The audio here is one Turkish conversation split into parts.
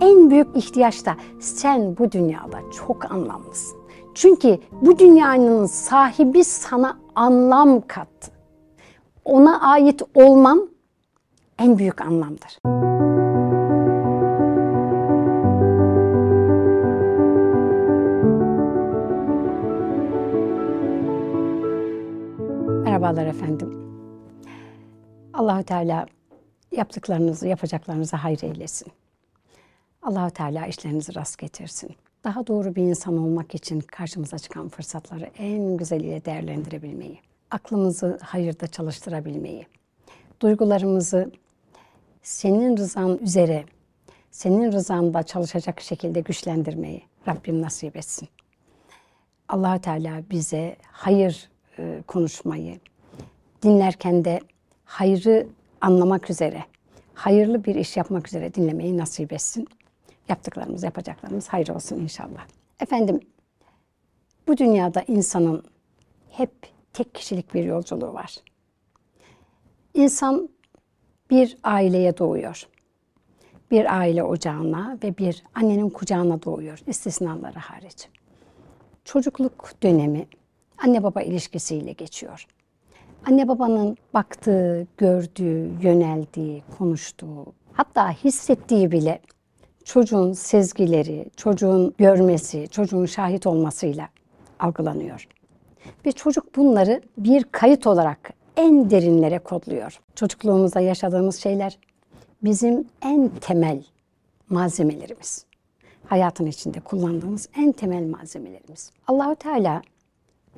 En büyük ihtiyaç da sen bu dünyada çok anlamlısın. Çünkü bu dünyanın sahibi sana anlam kattı. Ona ait olman en büyük anlamdır. Merhabalar efendim. Allahü Teala yaptıklarınızı, yapacaklarınızı hayır eylesin. Allahü Teala işlerinizi rast getirsin. Daha doğru bir insan olmak için karşımıza çıkan fırsatları en güzeliyle değerlendirebilmeyi, aklımızı hayırda çalıştırabilmeyi, duygularımızı senin rızan üzere, senin rızanda çalışacak şekilde güçlendirmeyi Rabbim nasip etsin. Allahü Teala bize hayır e, konuşmayı, dinlerken de hayrı anlamak üzere, hayırlı bir iş yapmak üzere dinlemeyi nasip etsin. Yaptıklarımız, yapacaklarımız hayır olsun inşallah. Efendim, bu dünyada insanın hep tek kişilik bir yolculuğu var. İnsan bir aileye doğuyor. Bir aile ocağına ve bir annenin kucağına doğuyor, istisnaları hariç. Çocukluk dönemi anne baba ilişkisiyle geçiyor. Anne babanın baktığı, gördüğü, yöneldiği, konuştuğu, hatta hissettiği bile çocuğun sezgileri, çocuğun görmesi, çocuğun şahit olmasıyla algılanıyor. Ve çocuk bunları bir kayıt olarak en derinlere kodluyor. Çocukluğumuzda yaşadığımız şeyler bizim en temel malzemelerimiz. Hayatın içinde kullandığımız en temel malzemelerimiz. Allahu Teala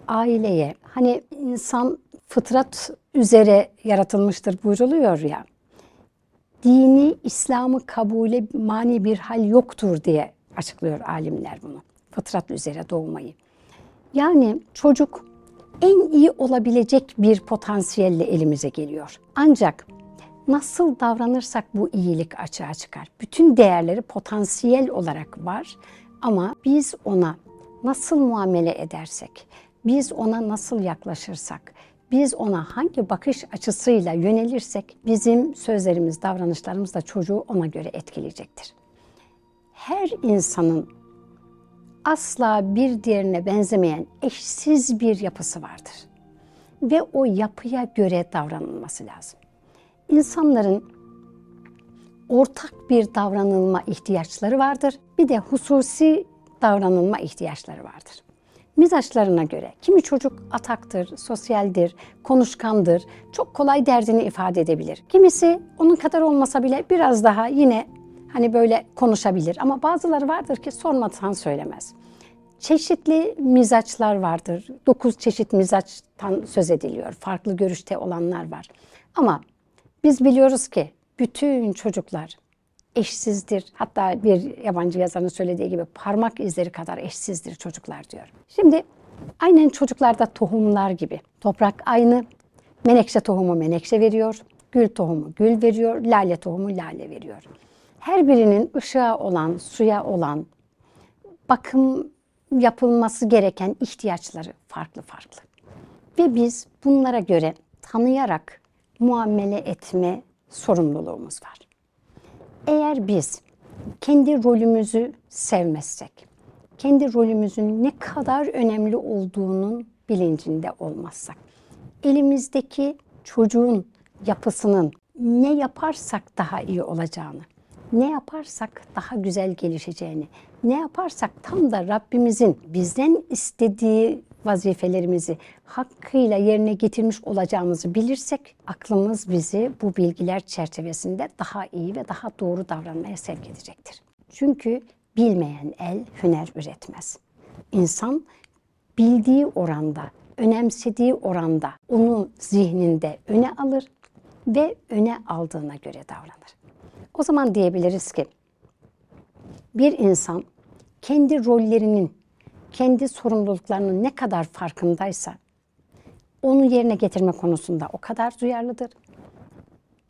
aileye hani insan fıtrat üzere yaratılmıştır buyruluyor ya. Dini İslam'ı kabule mani bir hal yoktur diye açıklıyor alimler bunu. Fıtrat üzere doğmayı. Yani çocuk en iyi olabilecek bir potansiyelle elimize geliyor. Ancak nasıl davranırsak bu iyilik açığa çıkar. Bütün değerleri potansiyel olarak var ama biz ona nasıl muamele edersek, biz ona nasıl yaklaşırsak, biz ona hangi bakış açısıyla yönelirsek bizim sözlerimiz, davranışlarımız da çocuğu ona göre etkileyecektir. Her insanın asla bir diğerine benzemeyen eşsiz bir yapısı vardır. Ve o yapıya göre davranılması lazım. İnsanların ortak bir davranılma ihtiyaçları vardır. Bir de hususi davranılma ihtiyaçları vardır mizaçlarına göre. Kimi çocuk ataktır, sosyaldir, konuşkandır, çok kolay derdini ifade edebilir. Kimisi onun kadar olmasa bile biraz daha yine hani böyle konuşabilir. Ama bazıları vardır ki sormadan söylemez. Çeşitli mizaçlar vardır. Dokuz çeşit mizaçtan söz ediliyor. Farklı görüşte olanlar var. Ama biz biliyoruz ki bütün çocuklar eşsizdir. Hatta bir yabancı yazarın söylediği gibi parmak izleri kadar eşsizdir çocuklar diyor. Şimdi aynen çocuklarda tohumlar gibi. Toprak aynı. Menekşe tohumu menekşe veriyor. Gül tohumu gül veriyor. Lale tohumu lale veriyor. Her birinin ışığa olan, suya olan, bakım yapılması gereken ihtiyaçları farklı farklı. Ve biz bunlara göre tanıyarak muamele etme sorumluluğumuz var. Eğer biz kendi rolümüzü sevmezsek, kendi rolümüzün ne kadar önemli olduğunun bilincinde olmazsak, elimizdeki çocuğun yapısının ne yaparsak daha iyi olacağını, ne yaparsak daha güzel gelişeceğini, ne yaparsak tam da Rabbimizin bizden istediği vazifelerimizi hakkıyla yerine getirmiş olacağımızı bilirsek aklımız bizi bu bilgiler çerçevesinde daha iyi ve daha doğru davranmaya sevk edecektir. Çünkü bilmeyen el hüner üretmez. İnsan bildiği oranda, önemsediği oranda onu zihninde öne alır ve öne aldığına göre davranır. O zaman diyebiliriz ki bir insan kendi rollerinin kendi sorumluluklarının ne kadar farkındaysa onu yerine getirme konusunda o kadar duyarlıdır.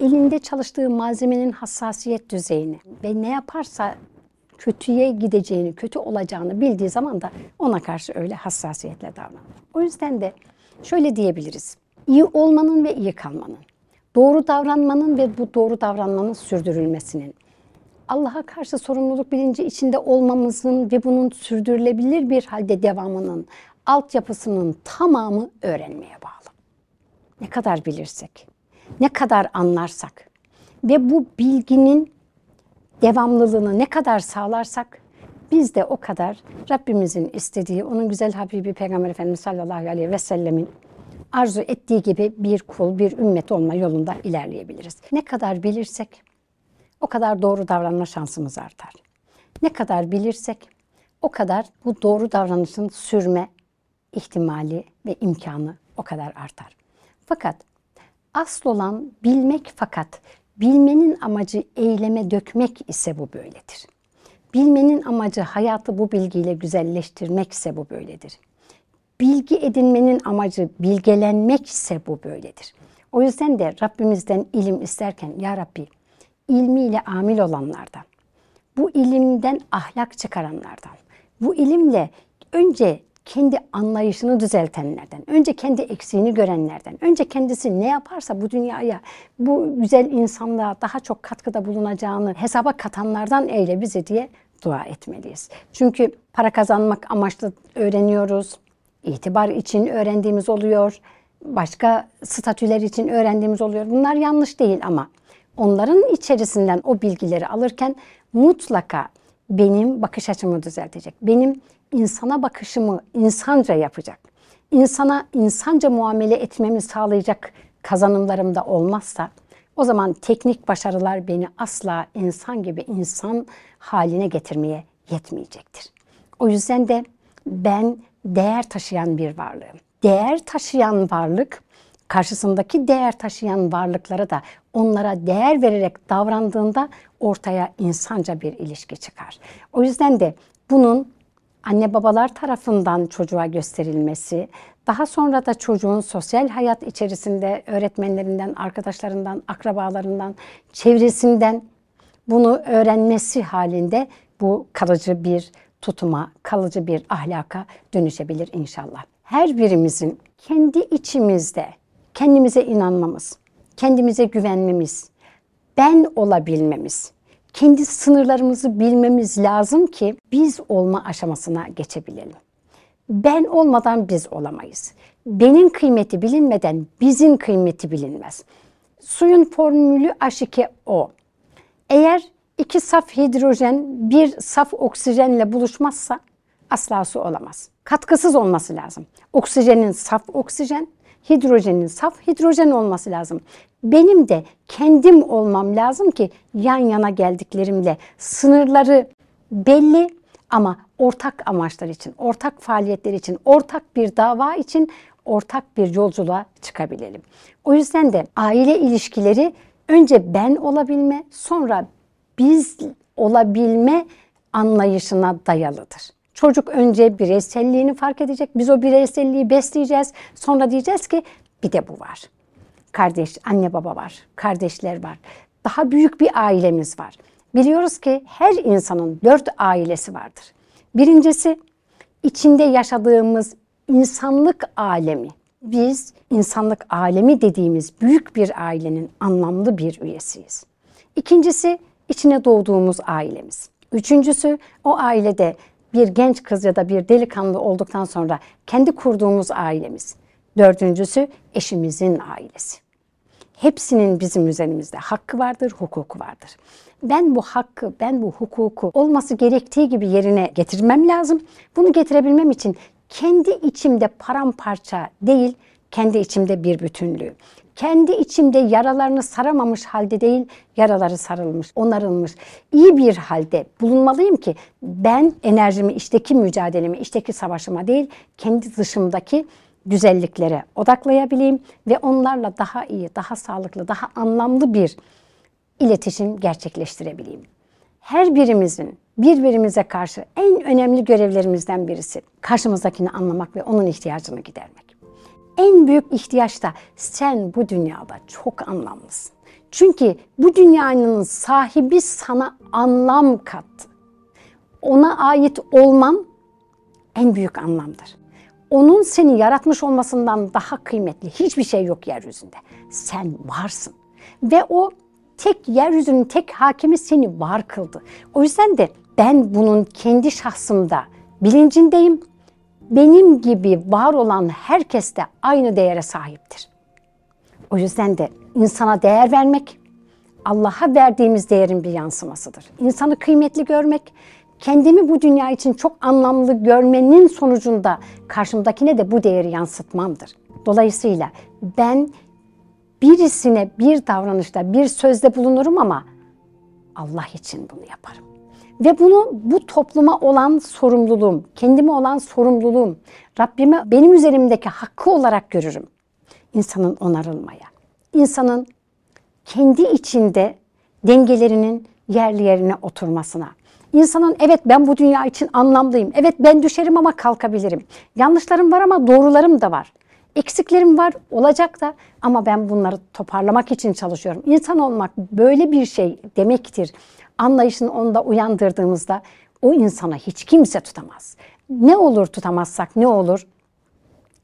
Elinde çalıştığı malzemenin hassasiyet düzeyini ve ne yaparsa kötüye gideceğini, kötü olacağını bildiği zaman da ona karşı öyle hassasiyetle davranır. O yüzden de şöyle diyebiliriz. İyi olmanın ve iyi kalmanın, doğru davranmanın ve bu doğru davranmanın sürdürülmesinin, Allah'a karşı sorumluluk bilinci içinde olmamızın ve bunun sürdürülebilir bir halde devamının altyapısının tamamı öğrenmeye bağlı. Ne kadar bilirsek, ne kadar anlarsak ve bu bilginin devamlılığını ne kadar sağlarsak biz de o kadar Rabbimizin istediği, onun güzel Habibi Peygamber Efendimiz sallallahu aleyhi ve sellemin arzu ettiği gibi bir kul, bir ümmet olma yolunda ilerleyebiliriz. Ne kadar bilirsek o kadar doğru davranma şansımız artar. Ne kadar bilirsek o kadar bu doğru davranışın sürme ihtimali ve imkanı o kadar artar. Fakat asıl olan bilmek fakat bilmenin amacı eyleme dökmek ise bu böyledir. Bilmenin amacı hayatı bu bilgiyle güzelleştirmek ise bu böyledir. Bilgi edinmenin amacı bilgelenmek ise bu böyledir. O yüzden de Rabbimizden ilim isterken Ya Rabbi ilmiyle amil olanlardan, bu ilimden ahlak çıkaranlardan, bu ilimle önce kendi anlayışını düzeltenlerden, önce kendi eksiğini görenlerden, önce kendisi ne yaparsa bu dünyaya, bu güzel insanlığa daha çok katkıda bulunacağını hesaba katanlardan eyle bizi diye dua etmeliyiz. Çünkü para kazanmak amaçlı öğreniyoruz, itibar için öğrendiğimiz oluyor, başka statüler için öğrendiğimiz oluyor. Bunlar yanlış değil ama onların içerisinden o bilgileri alırken mutlaka benim bakış açımı düzeltecek. Benim insana bakışımı insanca yapacak. İnsana insanca muamele etmemi sağlayacak kazanımlarım da olmazsa o zaman teknik başarılar beni asla insan gibi insan haline getirmeye yetmeyecektir. O yüzden de ben değer taşıyan bir varlığım. Değer taşıyan varlık karşısındaki değer taşıyan varlıklara da onlara değer vererek davrandığında ortaya insanca bir ilişki çıkar. O yüzden de bunun anne babalar tarafından çocuğa gösterilmesi, daha sonra da çocuğun sosyal hayat içerisinde öğretmenlerinden, arkadaşlarından, akrabalarından, çevresinden bunu öğrenmesi halinde bu kalıcı bir tutuma, kalıcı bir ahlaka dönüşebilir inşallah. Her birimizin kendi içimizde kendimize inanmamız, kendimize güvenmemiz, ben olabilmemiz, kendi sınırlarımızı bilmemiz lazım ki biz olma aşamasına geçebilelim. Ben olmadan biz olamayız. Benim kıymeti bilinmeden bizim kıymeti bilinmez. Suyun formülü H2O. Eğer iki saf hidrojen bir saf oksijenle buluşmazsa asla su olamaz. Katkısız olması lazım. Oksijenin saf oksijen, hidrojenin saf hidrojen olması lazım. Benim de kendim olmam lazım ki yan yana geldiklerimle sınırları belli ama ortak amaçlar için, ortak faaliyetler için, ortak bir dava için ortak bir yolculuğa çıkabilelim. O yüzden de aile ilişkileri önce ben olabilme, sonra biz olabilme anlayışına dayalıdır. Çocuk önce bireyselliğini fark edecek. Biz o bireyselliği besleyeceğiz. Sonra diyeceğiz ki bir de bu var. Kardeş, anne baba var, kardeşler var. Daha büyük bir ailemiz var. Biliyoruz ki her insanın dört ailesi vardır. Birincisi içinde yaşadığımız insanlık alemi. Biz insanlık alemi dediğimiz büyük bir ailenin anlamlı bir üyesiyiz. İkincisi içine doğduğumuz ailemiz. Üçüncüsü o ailede bir genç kız ya da bir delikanlı olduktan sonra kendi kurduğumuz ailemiz. Dördüncüsü eşimizin ailesi. Hepsinin bizim üzerimizde hakkı vardır, hukuku vardır. Ben bu hakkı, ben bu hukuku olması gerektiği gibi yerine getirmem lazım. Bunu getirebilmem için kendi içimde paramparça değil, kendi içimde bir bütünlüğü. Kendi içimde yaralarını saramamış halde değil, yaraları sarılmış, onarılmış, iyi bir halde bulunmalıyım ki ben enerjimi işteki mücadelemi, işteki savaşıma değil, kendi dışımdaki güzelliklere odaklayabileyim ve onlarla daha iyi, daha sağlıklı, daha anlamlı bir iletişim gerçekleştirebileyim. Her birimizin birbirimize karşı en önemli görevlerimizden birisi karşımızdakini anlamak ve onun ihtiyacını gidermek en büyük ihtiyaç da sen bu dünyada çok anlamlısın. Çünkü bu dünyanın sahibi sana anlam kattı. Ona ait olman en büyük anlamdır. Onun seni yaratmış olmasından daha kıymetli hiçbir şey yok yeryüzünde. Sen varsın. Ve o tek yeryüzünün tek hakimi seni var kıldı. O yüzden de ben bunun kendi şahsımda bilincindeyim. Benim gibi var olan herkes de aynı değere sahiptir. O yüzden de insana değer vermek Allah'a verdiğimiz değerin bir yansımasıdır. İnsanı kıymetli görmek, kendimi bu dünya için çok anlamlı görmenin sonucunda karşımdakine de bu değeri yansıtmamdır. Dolayısıyla ben birisine bir davranışta, bir sözde bulunurum ama Allah için bunu yaparım. Ve bunu bu topluma olan sorumluluğum, kendime olan sorumluluğum, Rabbime benim üzerimdeki hakkı olarak görürüm. İnsanın onarılmaya, insanın kendi içinde dengelerinin yerli yerine oturmasına. İnsanın evet ben bu dünya için anlamlıyım. Evet ben düşerim ama kalkabilirim. Yanlışlarım var ama doğrularım da var. Eksiklerim var, olacak da ama ben bunları toparlamak için çalışıyorum. İnsan olmak böyle bir şey demektir. Anlayışını onda uyandırdığımızda o insana hiç kimse tutamaz. Ne olur tutamazsak ne olur?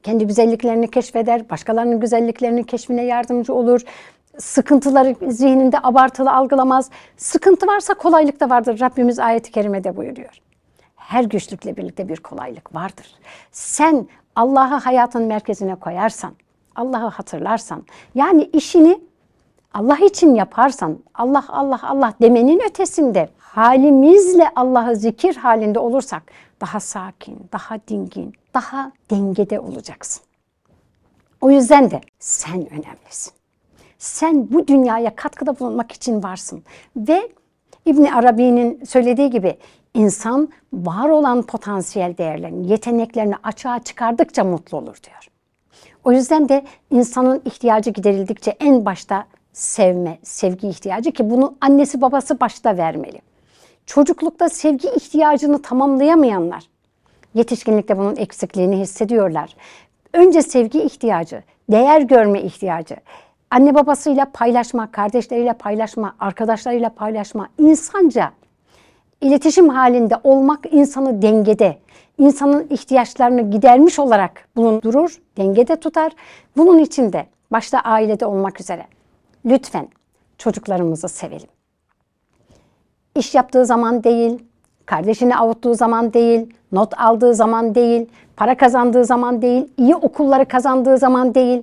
Kendi güzelliklerini keşfeder, başkalarının güzelliklerinin keşfine yardımcı olur. Sıkıntıları zihninde abartılı algılamaz. Sıkıntı varsa kolaylık da vardır. Rabbimiz ayeti kerimede buyuruyor. Her güçlükle birlikte bir kolaylık vardır. Sen Allah'ı hayatın merkezine koyarsan, Allah'ı hatırlarsan, yani işini Allah için yaparsan, Allah Allah Allah demenin ötesinde halimizle Allah'ı zikir halinde olursak daha sakin, daha dingin, daha dengede olacaksın. O yüzden de sen önemlisin. Sen bu dünyaya katkıda bulunmak için varsın ve İbn Arabi'nin söylediği gibi insan var olan potansiyel değerlerini, yeteneklerini açığa çıkardıkça mutlu olur diyor. O yüzden de insanın ihtiyacı giderildikçe en başta sevme, sevgi ihtiyacı ki bunu annesi babası başta vermeli. Çocuklukta sevgi ihtiyacını tamamlayamayanlar yetişkinlikte bunun eksikliğini hissediyorlar. Önce sevgi ihtiyacı, değer görme ihtiyacı, anne babasıyla paylaşma, kardeşleriyle paylaşma, arkadaşlarıyla paylaşma, insanca iletişim halinde olmak insanı dengede, insanın ihtiyaçlarını gidermiş olarak bulundurur, dengede tutar. Bunun için de başta ailede olmak üzere lütfen çocuklarımızı sevelim. İş yaptığı zaman değil, kardeşini avuttuğu zaman değil, not aldığı zaman değil, para kazandığı zaman değil, iyi okulları kazandığı zaman değil,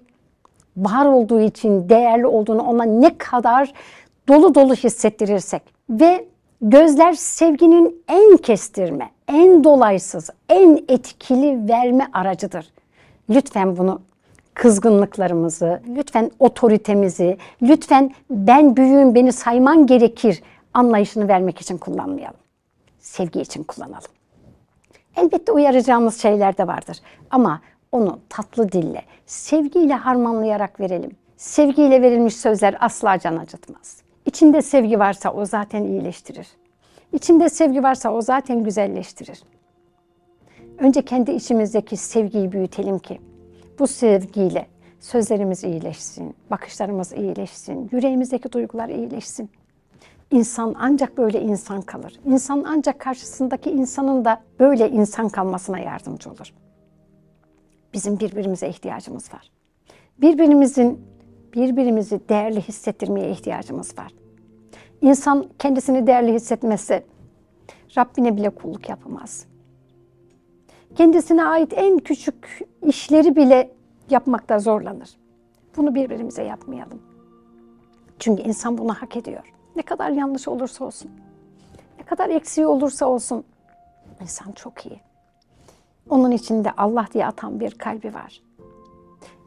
var olduğu için değerli olduğunu ona ne kadar dolu dolu hissettirirsek ve gözler sevginin en kestirme, en dolaysız, en etkili verme aracıdır. Lütfen bunu kızgınlıklarımızı, lütfen otoritemizi, lütfen ben büyüğüm beni sayman gerekir anlayışını vermek için kullanmayalım. Sevgi için kullanalım. Elbette uyaracağımız şeyler de vardır ama onu tatlı dille, sevgiyle harmanlayarak verelim. Sevgiyle verilmiş sözler asla can acıtmaz. İçinde sevgi varsa o zaten iyileştirir. İçinde sevgi varsa o zaten güzelleştirir. Önce kendi içimizdeki sevgiyi büyütelim ki bu sevgiyle sözlerimiz iyileşsin, bakışlarımız iyileşsin, yüreğimizdeki duygular iyileşsin. İnsan ancak böyle insan kalır. İnsan ancak karşısındaki insanın da böyle insan kalmasına yardımcı olur. Bizim birbirimize ihtiyacımız var. Birbirimizin birbirimizi değerli hissettirmeye ihtiyacımız var. İnsan kendisini değerli hissetmezse Rabbine bile kulluk yapamaz. Kendisine ait en küçük işleri bile yapmakta zorlanır. Bunu birbirimize yapmayalım. Çünkü insan bunu hak ediyor. Ne kadar yanlış olursa olsun, ne kadar eksiği olursa olsun insan çok iyi. Onun içinde Allah diye atan bir kalbi var.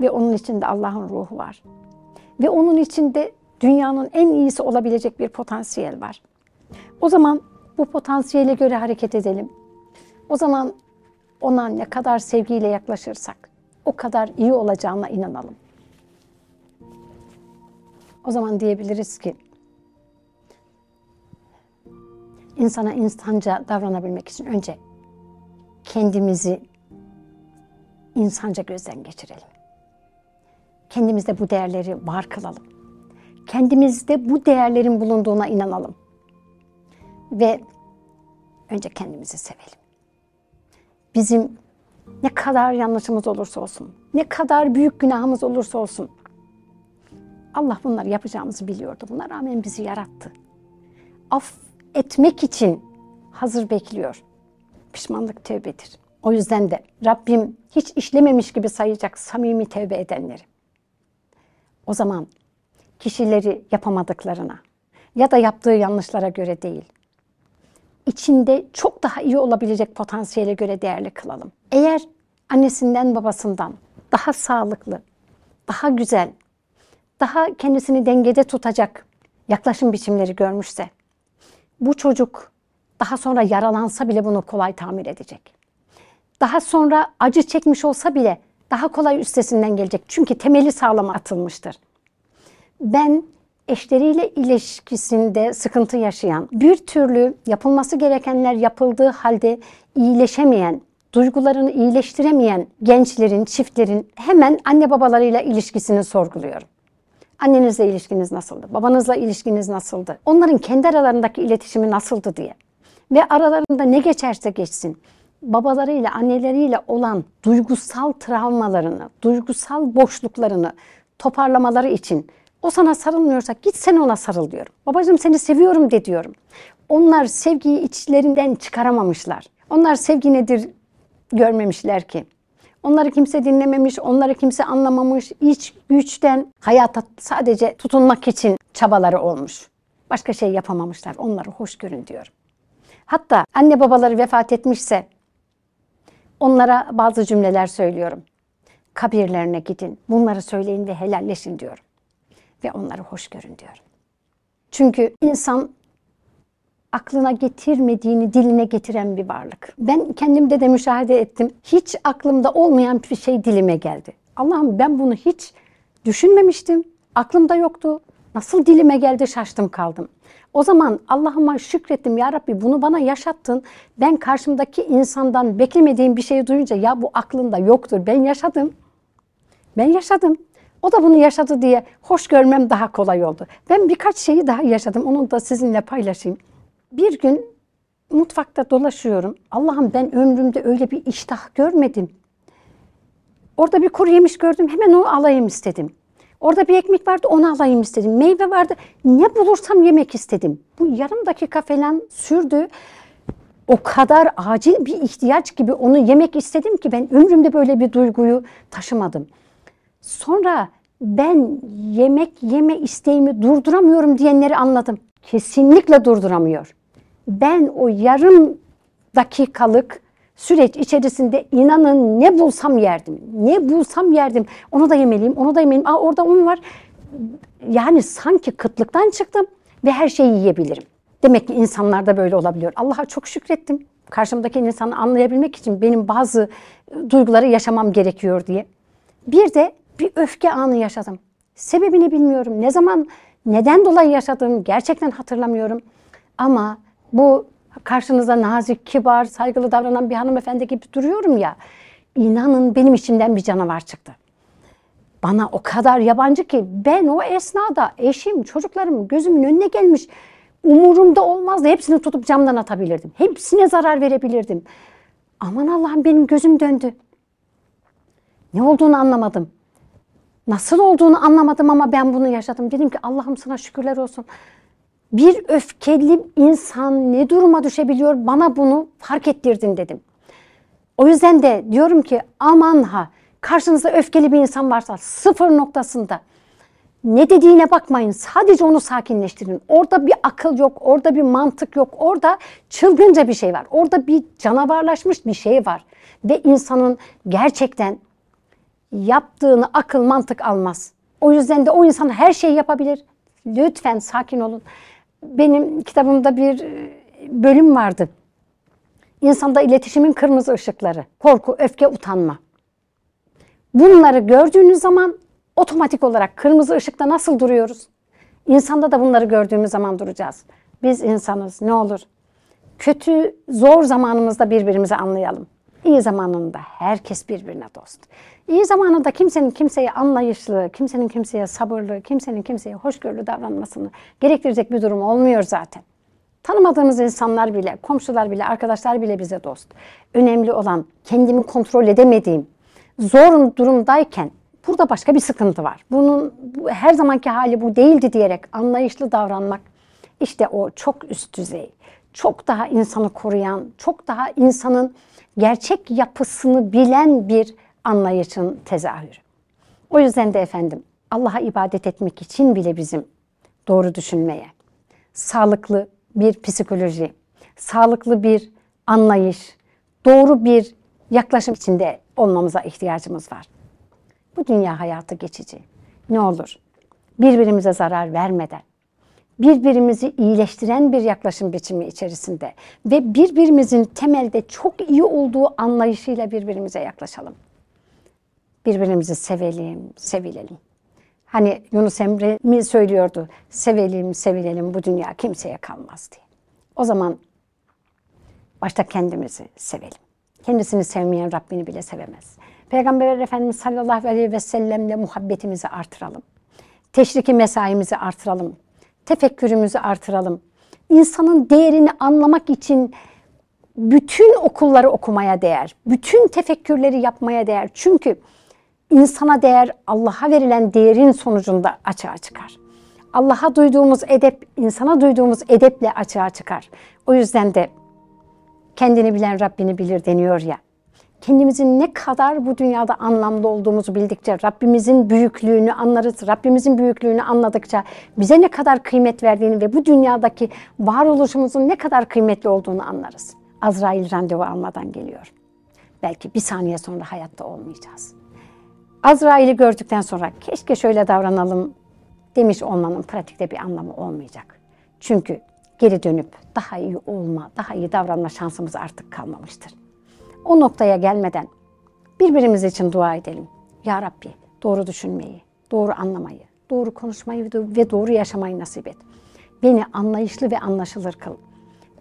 Ve onun içinde Allah'ın ruhu var. Ve onun içinde dünyanın en iyisi olabilecek bir potansiyel var. O zaman bu potansiyele göre hareket edelim. O zaman ona ne kadar sevgiyle yaklaşırsak o kadar iyi olacağına inanalım. O zaman diyebiliriz ki insana insanca davranabilmek için önce kendimizi insanca gözden geçirelim. Kendimizde bu değerleri var kılalım. Kendimizde bu değerlerin bulunduğuna inanalım. Ve önce kendimizi sevelim. Bizim ne kadar yanlışımız olursa olsun, ne kadar büyük günahımız olursa olsun Allah bunları yapacağımızı biliyordu. Buna rağmen bizi yarattı. Af etmek için hazır bekliyor. Pişmanlık tövbedir. O yüzden de Rabbim hiç işlememiş gibi sayacak samimi tövbe edenleri. O zaman kişileri yapamadıklarına ya da yaptığı yanlışlara göre değil, içinde çok daha iyi olabilecek potansiyele göre değerli kılalım. Eğer annesinden babasından daha sağlıklı, daha güzel, daha kendisini dengede tutacak yaklaşım biçimleri görmüşse, bu çocuk daha sonra yaralansa bile bunu kolay tamir edecek. Daha sonra acı çekmiş olsa bile daha kolay üstesinden gelecek. Çünkü temeli sağlam atılmıştır. Ben eşleriyle ilişkisinde sıkıntı yaşayan, bir türlü yapılması gerekenler yapıldığı halde iyileşemeyen, duygularını iyileştiremeyen gençlerin, çiftlerin hemen anne babalarıyla ilişkisini sorguluyorum. Annenizle ilişkiniz nasıldı? Babanızla ilişkiniz nasıldı? Onların kendi aralarındaki iletişimi nasıldı diye. Ve aralarında ne geçerse geçsin babalarıyla, anneleriyle olan duygusal travmalarını, duygusal boşluklarını toparlamaları için o sana sarılmıyorsa git sen ona sarıl diyorum. Babacığım seni seviyorum de diyorum. Onlar sevgiyi içlerinden çıkaramamışlar. Onlar sevgi nedir görmemişler ki. Onları kimse dinlememiş, onları kimse anlamamış. İç güçten hayata sadece tutunmak için çabaları olmuş. Başka şey yapamamışlar. Onları hoş görün diyorum. Hatta anne babaları vefat etmişse onlara bazı cümleler söylüyorum. Kabirlerine gidin, bunları söyleyin ve helalleşin diyorum. Ve onları hoş görün diyorum. Çünkü insan aklına getirmediğini diline getiren bir varlık. Ben kendimde de müşahede ettim. Hiç aklımda olmayan bir şey dilime geldi. Allah'ım ben bunu hiç düşünmemiştim. Aklımda yoktu. Nasıl dilime geldi şaştım kaldım. O zaman Allah'ıma şükrettim ya Rabbi bunu bana yaşattın. Ben karşımdaki insandan beklemediğim bir şeyi duyunca ya bu aklında yoktur. Ben yaşadım. Ben yaşadım. O da bunu yaşadı diye hoş görmem daha kolay oldu. Ben birkaç şeyi daha yaşadım. Onu da sizinle paylaşayım. Bir gün mutfakta dolaşıyorum. Allah'ım ben ömrümde öyle bir iştah görmedim. Orada bir kuru yemiş gördüm. Hemen onu alayım istedim. Orada bir ekmek vardı onu alayım istedim. Meyve vardı. Ne bulursam yemek istedim. Bu yarım dakika falan sürdü. O kadar acil bir ihtiyaç gibi onu yemek istedim ki ben ömrümde böyle bir duyguyu taşımadım. Sonra ben yemek yeme isteğimi durduramıyorum diyenleri anladım. Kesinlikle durduramıyor. Ben o yarım dakikalık süreç içerisinde inanın ne bulsam yerdim. Ne bulsam yerdim. Onu da yemeliyim, onu da yemeliyim. Aa orada un var. Yani sanki kıtlıktan çıktım ve her şeyi yiyebilirim. Demek ki insanlarda böyle olabiliyor. Allah'a çok şükrettim. Karşımdaki insanı anlayabilmek için benim bazı duyguları yaşamam gerekiyor diye. Bir de bir öfke anı yaşadım. Sebebini bilmiyorum. Ne zaman, neden dolayı yaşadığımı gerçekten hatırlamıyorum. Ama bu karşınıza nazik, kibar, saygılı davranan bir hanımefendi gibi duruyorum ya. İnanın benim içimden bir canavar çıktı. Bana o kadar yabancı ki ben o esnada eşim, çocuklarım gözümün önüne gelmiş. Umurumda olmazdı. Hepsini tutup camdan atabilirdim. Hepsine zarar verebilirdim. Aman Allah'ım benim gözüm döndü. Ne olduğunu anlamadım. Nasıl olduğunu anlamadım ama ben bunu yaşadım. Dedim ki Allah'ım sana şükürler olsun bir öfkeli insan ne duruma düşebiliyor bana bunu fark ettirdin dedim. O yüzden de diyorum ki aman ha karşınızda öfkeli bir insan varsa sıfır noktasında ne dediğine bakmayın. Sadece onu sakinleştirin. Orada bir akıl yok, orada bir mantık yok. Orada çılgınca bir şey var. Orada bir canavarlaşmış bir şey var. Ve insanın gerçekten yaptığını akıl mantık almaz. O yüzden de o insan her şeyi yapabilir. Lütfen sakin olun benim kitabımda bir e, bölüm vardı. İnsanda iletişimin kırmızı ışıkları. Korku, öfke, utanma. Bunları gördüğünüz zaman otomatik olarak kırmızı ışıkta nasıl duruyoruz? İnsanda da bunları gördüğümüz zaman duracağız. Biz insanız ne olur. Kötü, zor zamanımızda birbirimizi anlayalım. İyi zamanında herkes birbirine dost. İyi zamanında kimsenin kimseye anlayışlı, kimsenin kimseye sabırlı, kimsenin kimseye hoşgörülü davranmasını gerektirecek bir durum olmuyor zaten. Tanımadığımız insanlar bile, komşular bile, arkadaşlar bile bize dost. Önemli olan kendimi kontrol edemediğim, zor durumdayken burada başka bir sıkıntı var. Bunun bu, her zamanki hali bu değildi diyerek anlayışlı davranmak işte o çok üst düzey, çok daha insanı koruyan, çok daha insanın gerçek yapısını bilen bir anlayışın tezahürü. O yüzden de efendim Allah'a ibadet etmek için bile bizim doğru düşünmeye, sağlıklı bir psikoloji, sağlıklı bir anlayış, doğru bir yaklaşım içinde olmamıza ihtiyacımız var. Bu dünya hayatı geçici. Ne olur birbirimize zarar vermeden, birbirimizi iyileştiren bir yaklaşım biçimi içerisinde ve birbirimizin temelde çok iyi olduğu anlayışıyla birbirimize yaklaşalım. Birbirimizi sevelim, sevilelim. Hani Yunus Emre mi söylüyordu? Sevelim, sevilelim bu dünya kimseye kalmaz diye. O zaman başta kendimizi sevelim. Kendisini sevmeyen Rabbini bile sevemez. Peygamber Efendimiz sallallahu aleyhi ve sellemle muhabbetimizi artıralım. Teşriki mesaimizi artıralım. Tefekkürümüzü artıralım. İnsanın değerini anlamak için bütün okulları okumaya değer. Bütün tefekkürleri yapmaya değer. Çünkü insana değer Allah'a verilen değerin sonucunda açığa çıkar. Allah'a duyduğumuz edep, insana duyduğumuz edeple açığa çıkar. O yüzden de kendini bilen Rabbini bilir deniyor ya. Kendimizin ne kadar bu dünyada anlamlı olduğumuzu bildikçe, Rabbimizin büyüklüğünü anlarız. Rabbimizin büyüklüğünü anladıkça bize ne kadar kıymet verdiğini ve bu dünyadaki varoluşumuzun ne kadar kıymetli olduğunu anlarız. Azrail randevu almadan geliyor. Belki bir saniye sonra hayatta olmayacağız. Azrail'i gördükten sonra keşke şöyle davranalım demiş olmanın pratikte bir anlamı olmayacak. Çünkü geri dönüp daha iyi olma, daha iyi davranma şansımız artık kalmamıştır. O noktaya gelmeden birbirimiz için dua edelim. Ya Rabbi doğru düşünmeyi, doğru anlamayı, doğru konuşmayı ve doğru yaşamayı nasip et. Beni anlayışlı ve anlaşılır kıl.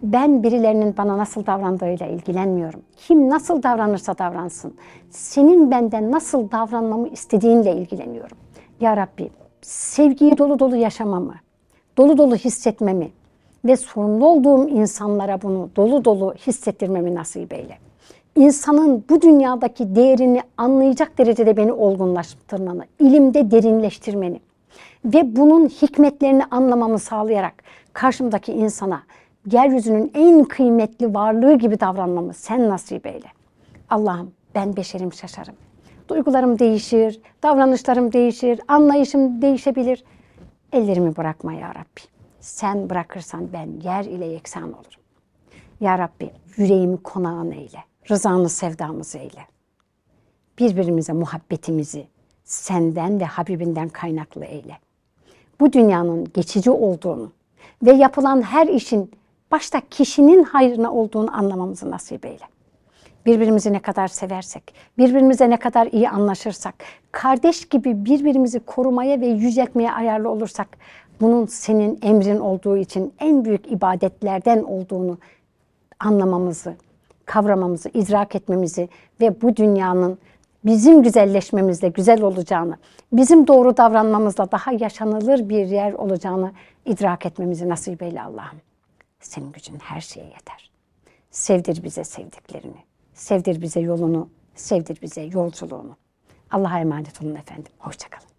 Ben birilerinin bana nasıl davrandığıyla ilgilenmiyorum. Kim nasıl davranırsa davransın. Senin benden nasıl davranmamı istediğinle ilgileniyorum. Ya Rabbi sevgiyi dolu dolu yaşamamı, dolu dolu hissetmemi ve sorumlu olduğum insanlara bunu dolu dolu hissettirmemi nasip eyle. İnsanın bu dünyadaki değerini anlayacak derecede beni olgunlaştırmanı, ilimde derinleştirmeni ve bunun hikmetlerini anlamamı sağlayarak karşımdaki insana yeryüzünün en kıymetli varlığı gibi davranmamı sen nasip eyle. Allah'ım ben beşerim şaşarım. Duygularım değişir, davranışlarım değişir, anlayışım değişebilir. Ellerimi bırakma ya Rabbi. Sen bırakırsan ben yer ile yeksan olurum. Ya Rabbi yüreğimi konağın eyle. Rızanı sevdamızı eyle. Birbirimize muhabbetimizi senden ve Habibinden kaynaklı eyle. Bu dünyanın geçici olduğunu ve yapılan her işin başta kişinin hayrına olduğunu anlamamızı nasip eyle. Birbirimizi ne kadar seversek, birbirimize ne kadar iyi anlaşırsak, kardeş gibi birbirimizi korumaya ve yüceltmeye ayarlı olursak, bunun senin emrin olduğu için en büyük ibadetlerden olduğunu anlamamızı, kavramamızı, idrak etmemizi ve bu dünyanın bizim güzelleşmemizle güzel olacağını, bizim doğru davranmamızla daha yaşanılır bir yer olacağını idrak etmemizi nasip eyle Allah'ım. Senin gücün her şeye yeter. Sevdir bize sevdiklerini. Sevdir bize yolunu. Sevdir bize yolculuğunu. Allah'a emanet olun efendim. Hoşçakalın.